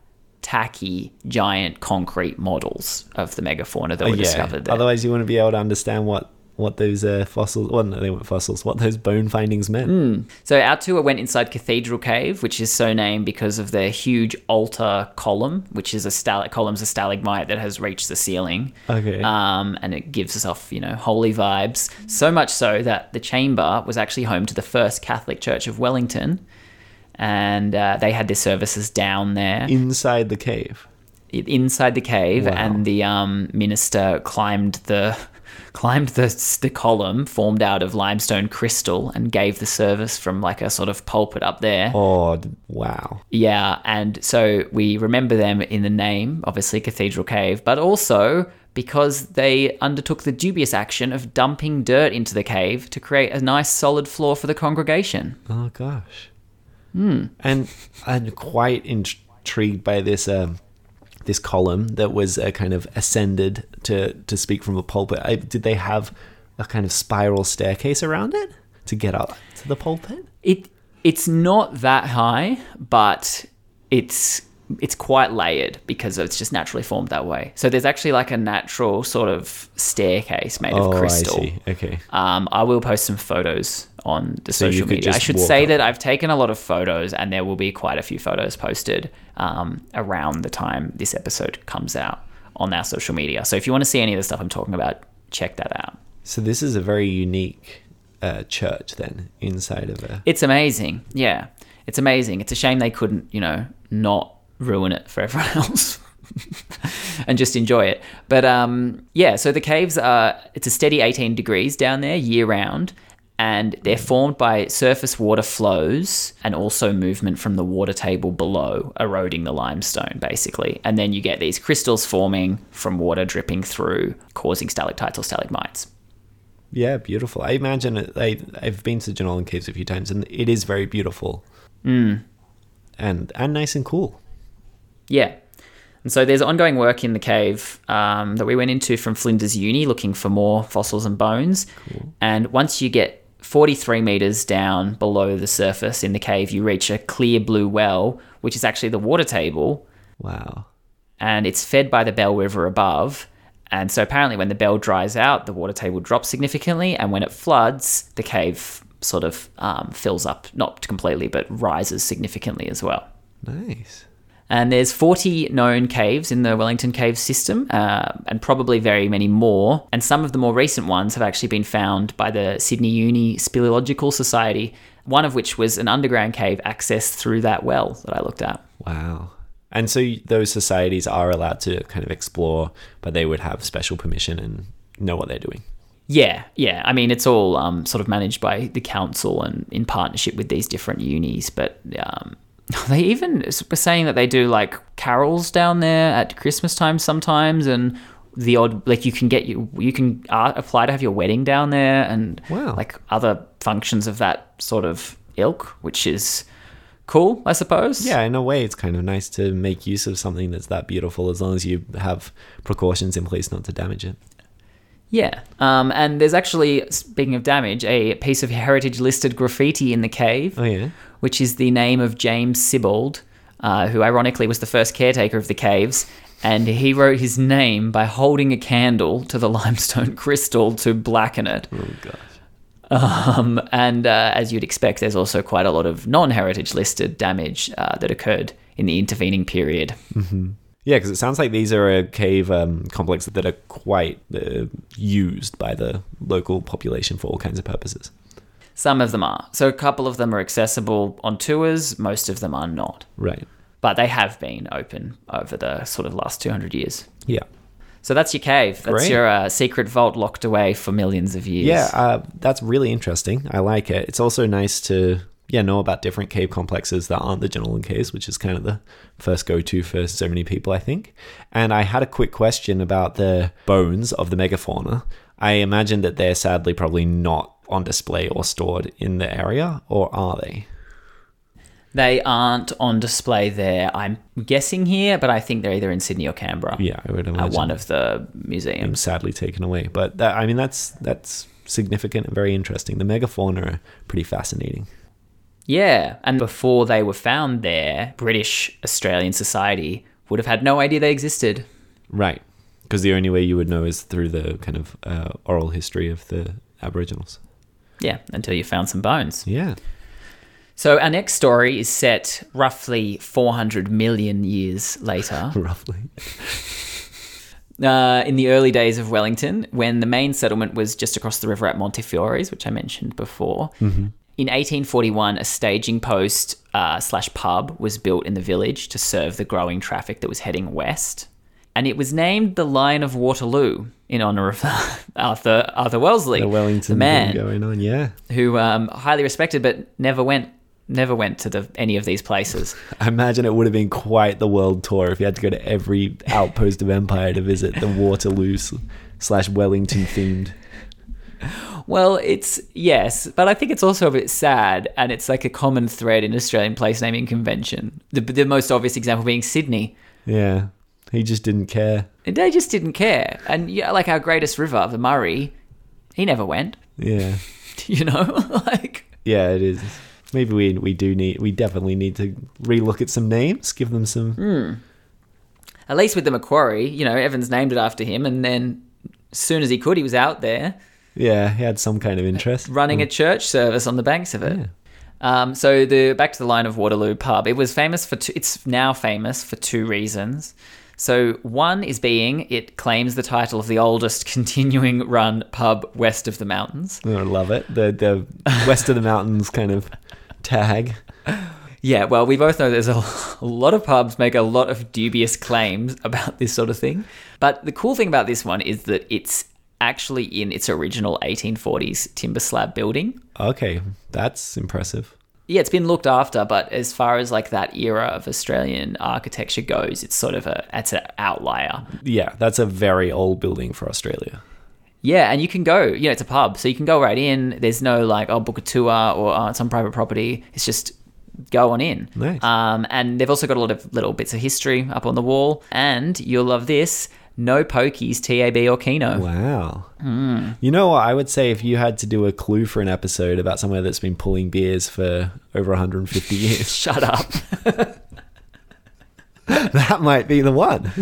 tacky giant concrete models of the megafauna that were discovered there. Otherwise you wouldn't be able to understand what what those uh, fossils well no, they weren't fossils, what those bone findings meant. Hmm. So our tour went inside Cathedral Cave, which is so named because of the huge altar column, which is a stal- column's a stalagmite that has reached the ceiling. Okay. Um, and it gives us off, you know, holy vibes. So much so that the chamber was actually home to the first Catholic Church of Wellington, and uh, they had their services down there Inside the cave. inside the cave, Wow. and the um, minister climbed the climbed the the column formed out of limestone crystal and gave the service from like a sort of pulpit up there. Oh, wow. Yeah, and so we remember them in the name, obviously Cathedral Cave, but also because they undertook the dubious action of dumping dirt into the cave to create a nice solid floor for the congregation. Oh gosh. Hmm. And I'm quite intrigued by this um, this column that was uh, kind of ascended to to speak from a pulpit. I, did they have a kind of spiral staircase around it to get up to the pulpit? It it's not that high, but it's it's quite layered because it's just naturally formed that way. So there's actually like a natural sort of staircase made of oh, crystal. I see. Okay. Um, I will post some photos on the So social media. I should say up. that I've taken a lot of photos, and there will be quite a few photos posted um, around the time this episode comes out on our social media. So if you want to see any of the stuff I'm talking about, check that out. So this is a very unique uh, church then inside of a. It's amazing. Yeah, it's amazing. It's a shame they couldn't, you know, not ruin it for *laughs* everyone else. and just enjoy it. But um, yeah, so the caves are it's a steady 18 degrees down there year round and they're formed by surface water flows and also movement from the water table below eroding the limestone basically. And then you get these crystals forming from water dripping through causing stalactites or stalagmites. Yeah, beautiful. I imagine it, I I've been to Jenolan Caves a few times, and it is very beautiful. And and nice and cool. Yeah. And so there's ongoing work in the cave um, that we went into from Flinders Uni looking for more fossils and bones. And once you get 43 meters down below the surface in the cave, you reach a clear blue well, which is actually the water table, Wow. and it's fed by the Bell River above. And so apparently, when the bell dries out, the water table drops significantly, and when it floods, the cave sort of um, fills up, not completely, but rises significantly as well. Nice. And there's 40 known caves in the Wellington Cave system, uh, and probably very many more. And some of the more recent ones have actually been found by the Sydney Uni Speleological Society, one of which was an underground cave accessed through that well that I looked at. Wow. And so those societies are allowed to kind of explore, but they would have special permission and know what they're doing. Yeah, yeah. I mean, it's all um, sort of managed by the council and in partnership with these different unis. But um, *laughs* they even were saying that they do like carols down there at Christmas time sometimes, and the odd like you can get you you can apply to have your wedding down there, and Wow. like other functions of that sort of ilk, which is cool, I suppose. Yeah, in a way, it's kind of nice to make use of something that's that beautiful as long as you have precautions in place not to damage it. Yeah. Um, and there's actually, speaking of damage, a piece of heritage listed graffiti in the cave. Oh, yeah. Which is the name of James Sibbald, uh, who ironically was the first caretaker of the caves. And he wrote his name by holding a candle to the *laughs* limestone crystal to blacken it. Oh, gosh. Um, and uh, as you'd expect, there's also quite a lot of non heritage listed damage uh, that occurred in the intervening period. Yeah, because it sounds like these are a cave um, complex that are quite uh, used by the local population for all kinds of purposes. Some of them are. So a couple of them are accessible on tours, most of them are not. Right. But they have been open over the sort of last 200 years. Yeah. So that's your cave. That's Great. your uh, secret vault locked away for millions of years. Yeah, uh, that's really interesting. I like it. It's also nice to yeah know about different cave complexes that aren't the Jenolan caves, which is kind of the first go to for so many people, I think. And I had a quick question about the bones of the megafauna. I imagine that they're sadly probably not on display or stored in the area, or are they? They aren't on display there. I'm guessing here, but I think they're either in Sydney or Canberra. Yeah, I would At one of the museums. sadly taken away. But that, I mean, that's that's significant and very interesting. The megafauna are pretty fascinating. Yeah. And before they were found there, British Australian society would have had no idea they existed. Right. Because the only way you would know is through the kind of uh, oral history of the Aboriginals. Yeah, until you found some bones. Yeah. So our next story is set roughly 400 million years later. *laughs* Roughly. uh, in the early days of Wellington, when the main settlement was just across the river at Montefiores, which I mentioned before. In 1841, a staging post uh, slash pub was built in the village to serve the growing traffic that was heading west. And it was named the Lion of Waterloo in honor of *laughs* Arthur Arthur Wellesley, The Wellington the man going on. Yeah. who um, highly respected, but never went never went to the, any of these places. *laughs* I imagine it would have been quite the world tour if you had to go to every outpost of Empire to visit the Waterloo slash Wellington themed. Well, it's yes, but I think it's also a bit sad, and it's like a common thread in Australian place naming convention. The, the most obvious example being Sydney. Yeah. He just didn't care. And They just didn't care, and yeah, like our greatest river, the Murray, he never went. Yeah. *laughs* You know, *laughs* like Yeah, it is. Maybe we we do need we definitely need to relook at some names, give them some Hmm. at least with the Macquarie, you know, Evans named it after him, and then as soon as he could, he was out there Yeah, he had some kind of interest. running a church service on the banks of it. Um, so the back to the Lion of Waterloo pub. It was famous for two, it's now famous for two reasons. So one is being it claims the title of the oldest *laughs* continuing run pub west of the mountains. I love it. The the west of the mountains kind of tag. Yeah, well, we both know there's a, a *laughs* lot of pubs make a lot of dubious claims about this sort of thing. But the cool thing about this one is that it's actually in its original 1840s timber slab building. Okay, that's impressive. Yeah, it's been looked after, but as far as like that era of Australian architecture goes, it's sort of a it's an outlier. Yeah, that's a very old building for Australia. Yeah, and you can go, you know, it's a pub, so you can go right in. There's no like, oh, book a tour or it's on private property. It's just go on in. Nice. Um, and they've also got a lot of little bits of history up on the wall. And you'll love this. No pokies, TAB or Keno. Wow. Hmm. You know what? I would say if you had to do a clue for an episode about somewhere that's been pulling beers for over 150 *laughs* years, Shut up. *laughs* that might be the one. *laughs*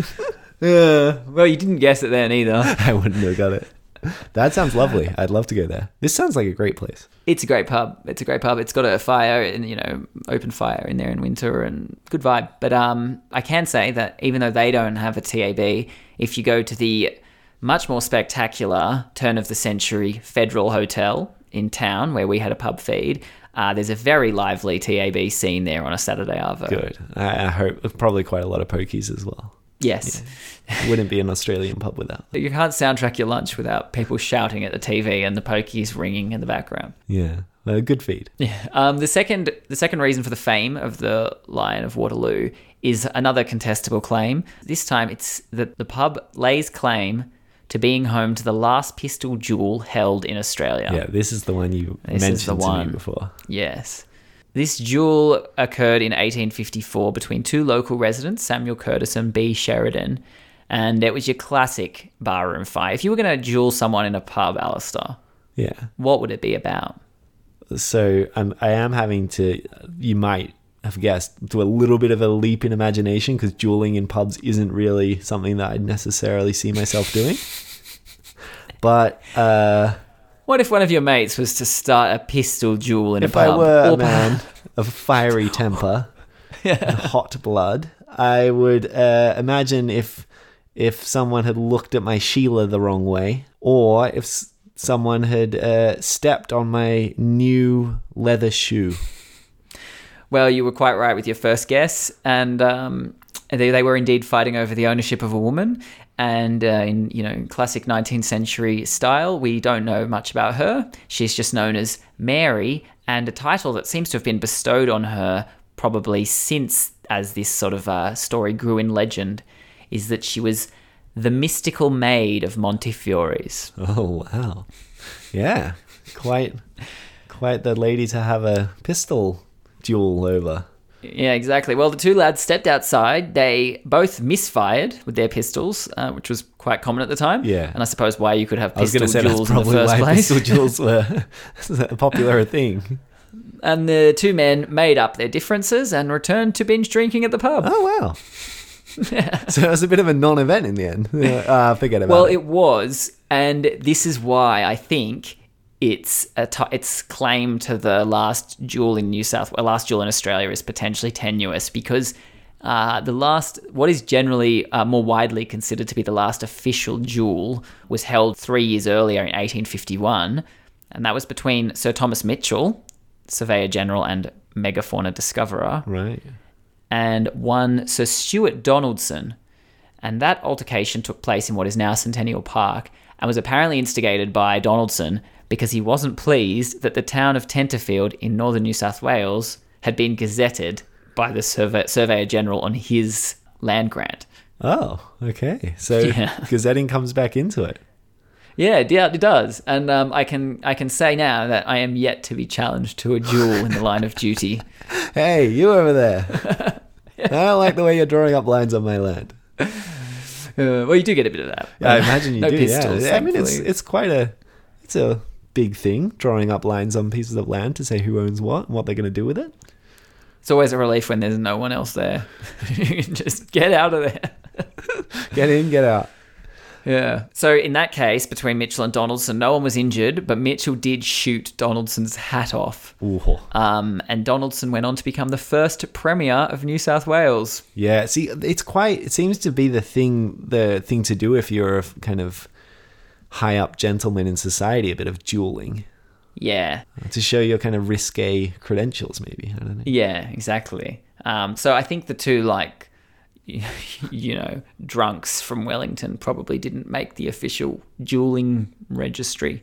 Uh, well, you didn't guess it then either. I wouldn't have got it. *laughs* That sounds lovely. I'd love to go there. This sounds like a great place. It's a great pub. It's a great pub. It's got a fire and you know open fire in there in winter and good vibe. But um, I can say that even though they don't have a TAB, if you go to the much more spectacular turn of the century Federal Hotel in town where we had a pub feed, uh, there's a very lively TAB scene there on a Saturday arvo. Good. I, I hope probably quite a lot of pokies as well. Yes. Wouldn't be an Australian pub without. You can't soundtrack your lunch without people shouting at the TV and the pokies ringing in the background. Yeah. A good feed. Yeah. Um, the second the second reason for the fame of the Lion of Waterloo is another contestable claim. This time it's that the pub lays claim to being home to the last pistol duel held in Australia. Yeah, this is the one you This is mentioned the to one. me before. Yes. This duel occurred in 1854 between two local residents, Samuel Curtis and B. Sheridan, and it was your classic barroom fight. If you were going to duel someone in a pub, Alistair, Yeah. what would it be about? So I'm, I am having to, you might have guessed, do a little bit of a leap in imagination because dueling in pubs isn't really something that I'd necessarily see myself doing. *laughs* But uh, What if one of your mates was to start a pistol duel in if a I pub? were a man *laughs* of fiery *laughs* temper *laughs* and hot blood, I would uh, imagine if if someone had looked at my Sheila the wrong way, or if s- someone had uh, stepped on my new leather shoe. Well, you were quite right with your first guess, and um, they, they were indeed fighting over the ownership of a woman. And uh, in you know classic 19th century style, we don't know much about her. She's just known as Mary, and a title that seems to have been bestowed on her probably since as this sort of uh, story grew in legend, is that she was the mystical maid of Montefiores. Oh wow, yeah, quite quite the lady to have a pistol duel over. Yeah, exactly. Well, the two lads stepped outside. They both misfired with their pistols, uh, which was quite common at the time. Yeah. And I suppose why you could have I was going pistol duels in the first place. pistol *laughs* duels were *laughs* a popular thing. And the two men made up their differences and returned to binge drinking at the pub. Oh wow. *laughs* So it was a bit of a non-event in the end. Uh, forget about well, it. it was, and this is why I think it's t- its claim to the last duel in New South, well, last duel in Australia is potentially tenuous because uh, the last, what is generally uh, more widely considered to be the last official duel, was held three years earlier in 1851, and that was between Sir Thomas Mitchell, Surveyor General and megafauna discoverer, Right. and one Sir Stuart Donaldson. And that altercation took place in what is now Centennial Park and was apparently instigated by Donaldson because he wasn't pleased that the town of Tenterfield in northern New South Wales had been gazetted by the Survey- Surveyor General on his land grant. Oh, okay. So *laughs* Yeah. gazetting comes back into it. Yeah, it, yeah, it does, and um, I can I can say now that I am yet to be challenged to a duel in the line of duty. *laughs* Hey, you over there. *laughs* I don't like the way you're drawing up lines on my land. Uh, well, you do get a bit of that. I imagine you no do. pistols, yeah. I mean, it's it's quite a it's a big thing drawing up lines on pieces of land to say who owns what and what they're going to do with it. It's always a relief when there's no one else there. you *laughs* can just get out of there. *laughs* Get in, get out. Yeah. So in that case, between Mitchell and Donaldson, no one was injured, but Mitchell did shoot Donaldson's hat off. Ooh. Um, and Donaldson went on to become the first premier of New South Wales. Yeah, see, it's quite. It seems to be the thing, the thing to do if you're a kind of high up gentleman in society. A bit of dueling Yeah. to show your kind of risque credentials, maybe. I don't know. Yeah, exactly. Um, so I think the two, like, *laughs* you know, drunks from Wellington probably didn't make the official dueling registry.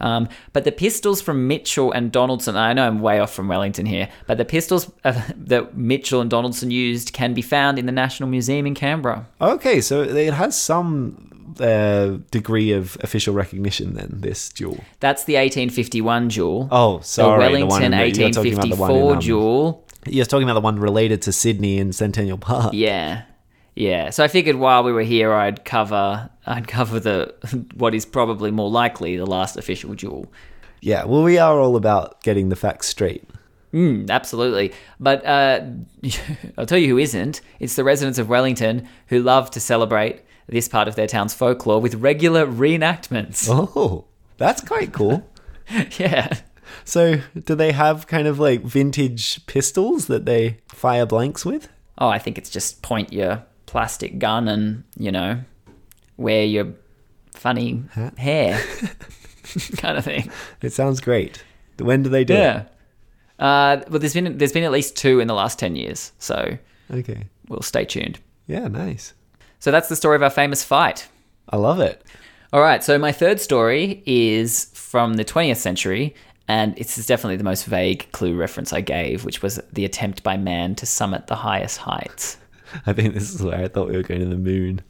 Um, but the pistols from Mitchell and Donaldson, I know I'm way off from Wellington here, but the pistols uh, *laughs* that Mitchell and Donaldson used can be found in the National Museum in Canberra. Okay, so it has some uh, degree of official recognition. Then this duel. That's the 1851 duel. Oh, sorry, the the Wellington in the- you're talking about the one in, 1854 um, duel. You're talking about the one related to Sydney and Centennial Park. Yeah. Yeah, so I figured while we were here, I'd cover I'd cover the *laughs* what is probably more likely the last official duel. Yeah, well, we are all about getting the facts straight. Mm, absolutely, but uh, *laughs* I'll tell you who isn't. It's the residents of Wellington who love to celebrate this part of their town's folklore with regular reenactments. Oh, that's quite cool. *laughs* yeah. So, do they have kind of like vintage pistols that they fire blanks with? Oh, I think it's just point your plastic gun and you know wear your funny hair *laughs* kind of thing. It sounds great. When do they do it? Yeah. Uh, well, there's been there's been at least two in the last ten years, so? Okay. we'll stay tuned. Yeah, nice. So that's the story of our famous fight. I love it. All right, so my third story is from the 20th century, and is definitely the most vague clue reference I gave, which was the attempt by man to summit the highest heights. *laughs* I think this is where I thought we were going to the moon.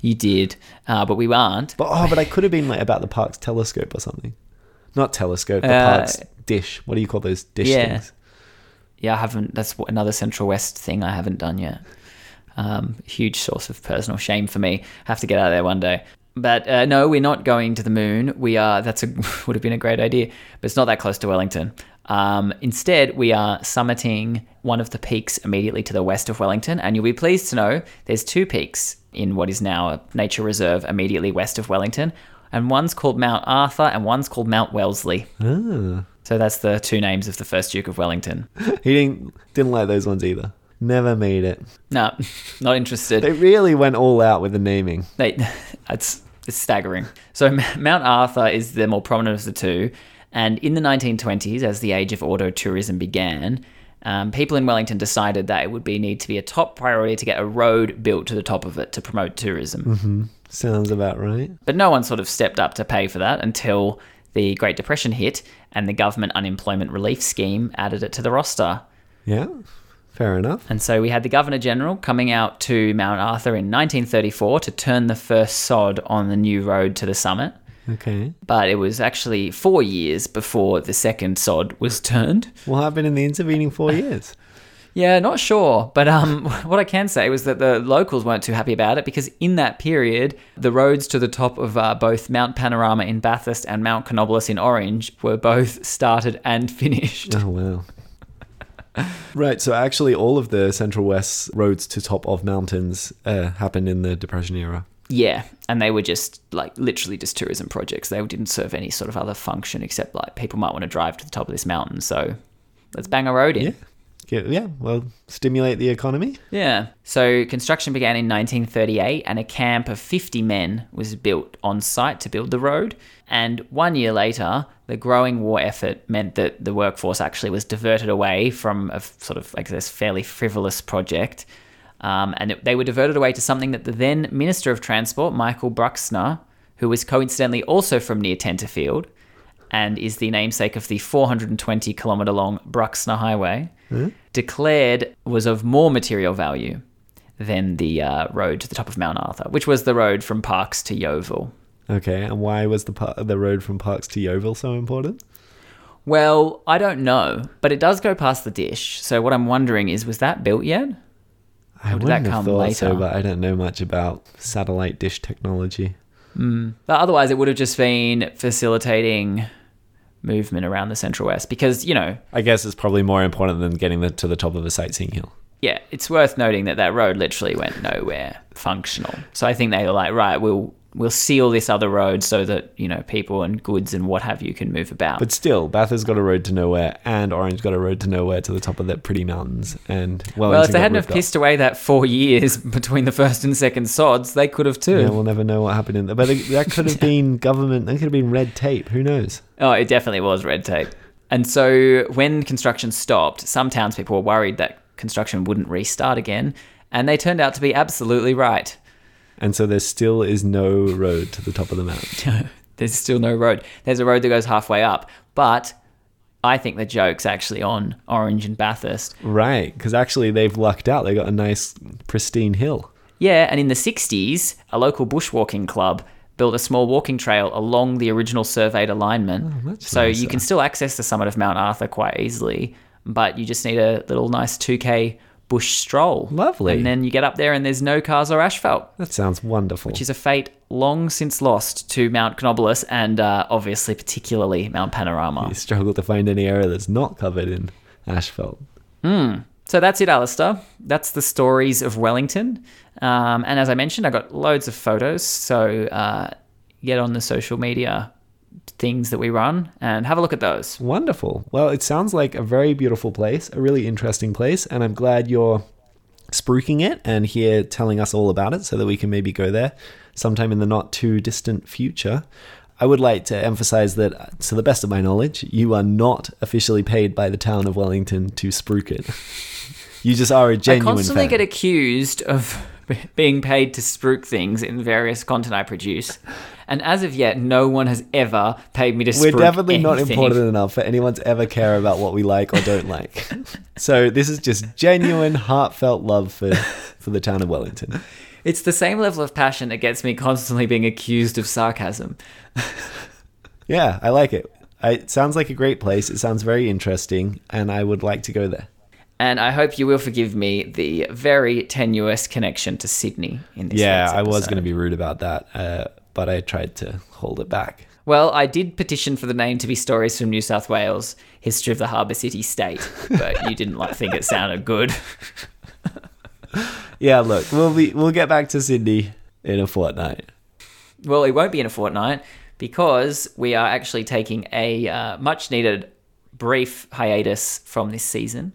You did, uh, but we aren't. But oh, but I could have been like about the Parkes telescope or something. Not telescope, the Uh, Parkes dish. What do you call those dish Yeah. things? Yeah, I haven't. That's another Central West thing I haven't done yet. Um, huge source of personal shame for me. Have to get out of there one day. But uh, no, we're not going to the moon. We are. That's a *laughs* would have been a great idea, but it's not that close to Wellington. Um, instead, we are summiting one of the peaks immediately to the west of Wellington, and you'll be pleased to know there's two peaks in what is now a nature reserve immediately west of Wellington, and one's called Mount Arthur and one's called Mount Wellesley. Ah. So that's the two names of the first Duke of Wellington. *laughs* He didn't didn't like those ones either. Never made it. No, *laughs* not interested. They really went all out with the naming. They, *laughs* it's, it's staggering. So Mount Arthur is the more prominent of the two, and in the 1920s, as the age of auto tourism began, um, people in Wellington decided that it would be need to be a top priority to get a road built to the top of it to promote tourism. Sounds about right. But no one sort of stepped up to pay for that until the Great Depression hit, and the government unemployment relief scheme added it to the roster. Yeah, fair enough. And so we had the Governor General coming out to Mount Arthur in 1934 to turn the first sod on the new road to the summit. Okay. But it was actually four years before the second sod was turned. What happened in the intervening four years? *laughs* Yeah, not sure. But um, *laughs* what I can say was that the locals weren't too happy about it because in that period, the roads to the top of uh, both Mount Panorama in Bathurst and Mount Canobolas in Orange were both started and *laughs* finished. Oh wow. *laughs* right, so actually all of the Central West roads to top of mountains uh, happened in the Depression era. Yeah, and they were just like literally just tourism projects. They didn't serve any sort of other function except like people might want to drive to the top of this mountain. So let's bang a road in. Yeah. Yeah, well, stimulate the economy. Yeah. So construction began in 1938, and a camp of 50 men was built on site to build the road. And one year later, the growing war effort meant that the workforce actually was diverted away from a sort of like this fairly frivolous project. Um, and it, they were diverted away to something that the then Minister of Transport, Michael Bruxner, who was coincidentally also from near Tenterfield and is the namesake of the 420 kilometre long Bruxner Highway, declared was of more material value than the uh, road to the top of Mount Arthur, which was the road from Parkes to Yeoval. Okay, and why was the par- the road from Parkes to Yeoval so important? Well, I don't know, but it does go past the dish. So what I'm wondering is, was that built yet? I Or did that come thought so, later? but I don't know much about satellite dish technology. But otherwise, it would have just been facilitating movement around the Central West because, you know, I guess it's probably more important than getting the, to the top of a sightseeing hill. yeah, it's worth noting that that road literally went nowhere functional. So I think they were like, right, we'll we'll seal this other road so that you know people and goods and what have you can move about. But still, Bathurst got a road to nowhere, and Orange got a road to nowhere to the top of the pretty mountains. And well, well, if they hadn't have pissed away that four *laughs* years between the first and second sods, they could have too. yeah, we'll never know what happened in there. But that could have *laughs* been government. That could have been red tape. Who knows? Oh, it definitely was red tape. And so when construction stopped, some townspeople were worried that construction wouldn't restart again, and they turned out to be absolutely right. And so there still is no road to the top of the mountain. *laughs* There's still no road. There's a road that goes halfway up, but I think the joke's actually on Orange and Bathurst. right, because actually they've lucked out. They got a nice, pristine hill. Yeah, and in the 60s, a local bushwalking club built a small walking trail along the original surveyed alignment. Oh, so nice. you can still access the summit of Mount Arthur quite easily, but you just need a little nice 2K bush stroll. Lovely. And then you get up there and there's no cars or asphalt, That sounds wonderful. which is a fate long since lost to Mount Canobolas and uh, obviously particularly Mount Panorama. you struggle to find any area that's not covered in asphalt. So that's it, Alistair. That's the stories of Wellington. Um, and as I mentioned, I got loads of photos. So uh, get on the social media things that we run and have a look at those. Wonderful. Well, it sounds like a very beautiful place, a really interesting place, and I'm glad you're spruiking it and here telling us all about it so that we can maybe go there sometime in the not too distant future. I would like to emphasize that, to the best of my knowledge, you are not officially paid by the town of Wellington to spruik it. you just are a genuine I constantly fan. get accused of *laughs* being paid to spruik things in various content I produce. And as of yet, no one has ever paid me to We're definitely not important enough for anyone to ever care about what we like or don't like. so this is just genuine, heartfelt love for, for the town of Wellington. It's the same level of passion that gets me constantly being accused of sarcasm. *laughs* Yeah, I like it. I, it sounds like a great place. It sounds very interesting, and I would like to go there. And I hope you will forgive me the very tenuous connection to Sydney in this. Yeah, I was going to be rude about that, uh, but I tried to hold it back. Well, I did petition for the name to be Stories from New South Wales, History of the Harbour City State, but you didn't like, think it sounded good. *laughs* Yeah, look, we'll be we'll get back to Sydney in a fortnight. Well, it won't be in a fortnight because we are actually taking a uh, much needed brief hiatus from this season.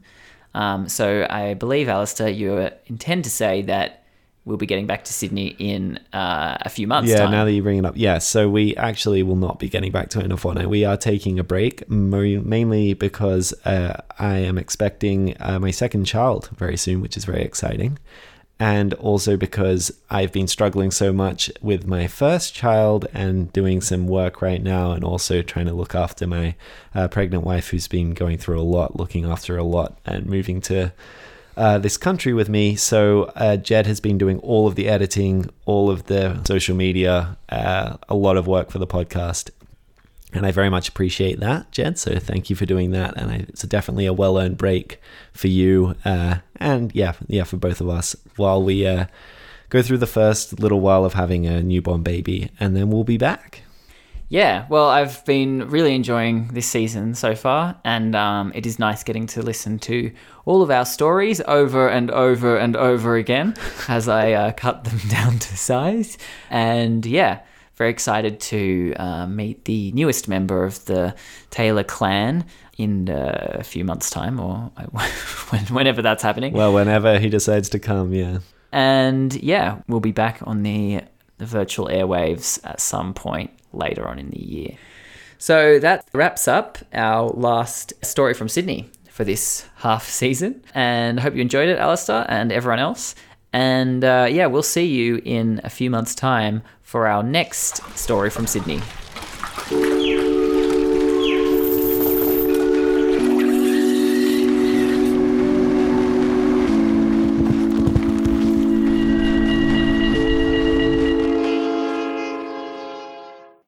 Um, so I believe, Alistair, you intend to say that we'll be getting back to Sydney in uh, a few months' Yeah, time. now that you bring it up, yeah. So we actually will not be getting back to it in a fortnight. We are taking a break, mo- mainly because uh, I am expecting uh, my second child very soon, which is very exciting, and also because I've been struggling so much with my first child and doing some work right now, and also trying to look after my uh, pregnant wife who's been going through a lot, looking after a lot, and moving to uh, this country with me. So uh, Jed has been doing all of the editing, all of the social media, uh, a lot of work for the podcast. And I very much appreciate that, Jed. So thank you for doing that. And I, it's definitely a well earned break for you. Uh, and yeah, yeah, for both of us while we uh, go through the first little while of having a newborn baby. And then we'll be back. Yeah, well, I've been really enjoying this season so far, and um, it is nice getting to listen to all of our stories over and over and over again *laughs* as I uh, cut them *laughs* down to size. And yeah, very excited to uh, meet the newest member of the Taylor clan in uh, a few months' time, or *laughs* whenever that's happening. Well, whenever he decides to come, yeah. And yeah, we'll be back on the, the virtual airwaves at some point later on in the year. So that wraps up our last story from Sydney for this half *laughs* season. And I hope you enjoyed it, Alistair, and everyone else. And uh, yeah, we'll see you in a few months' time for our next story from Sydney.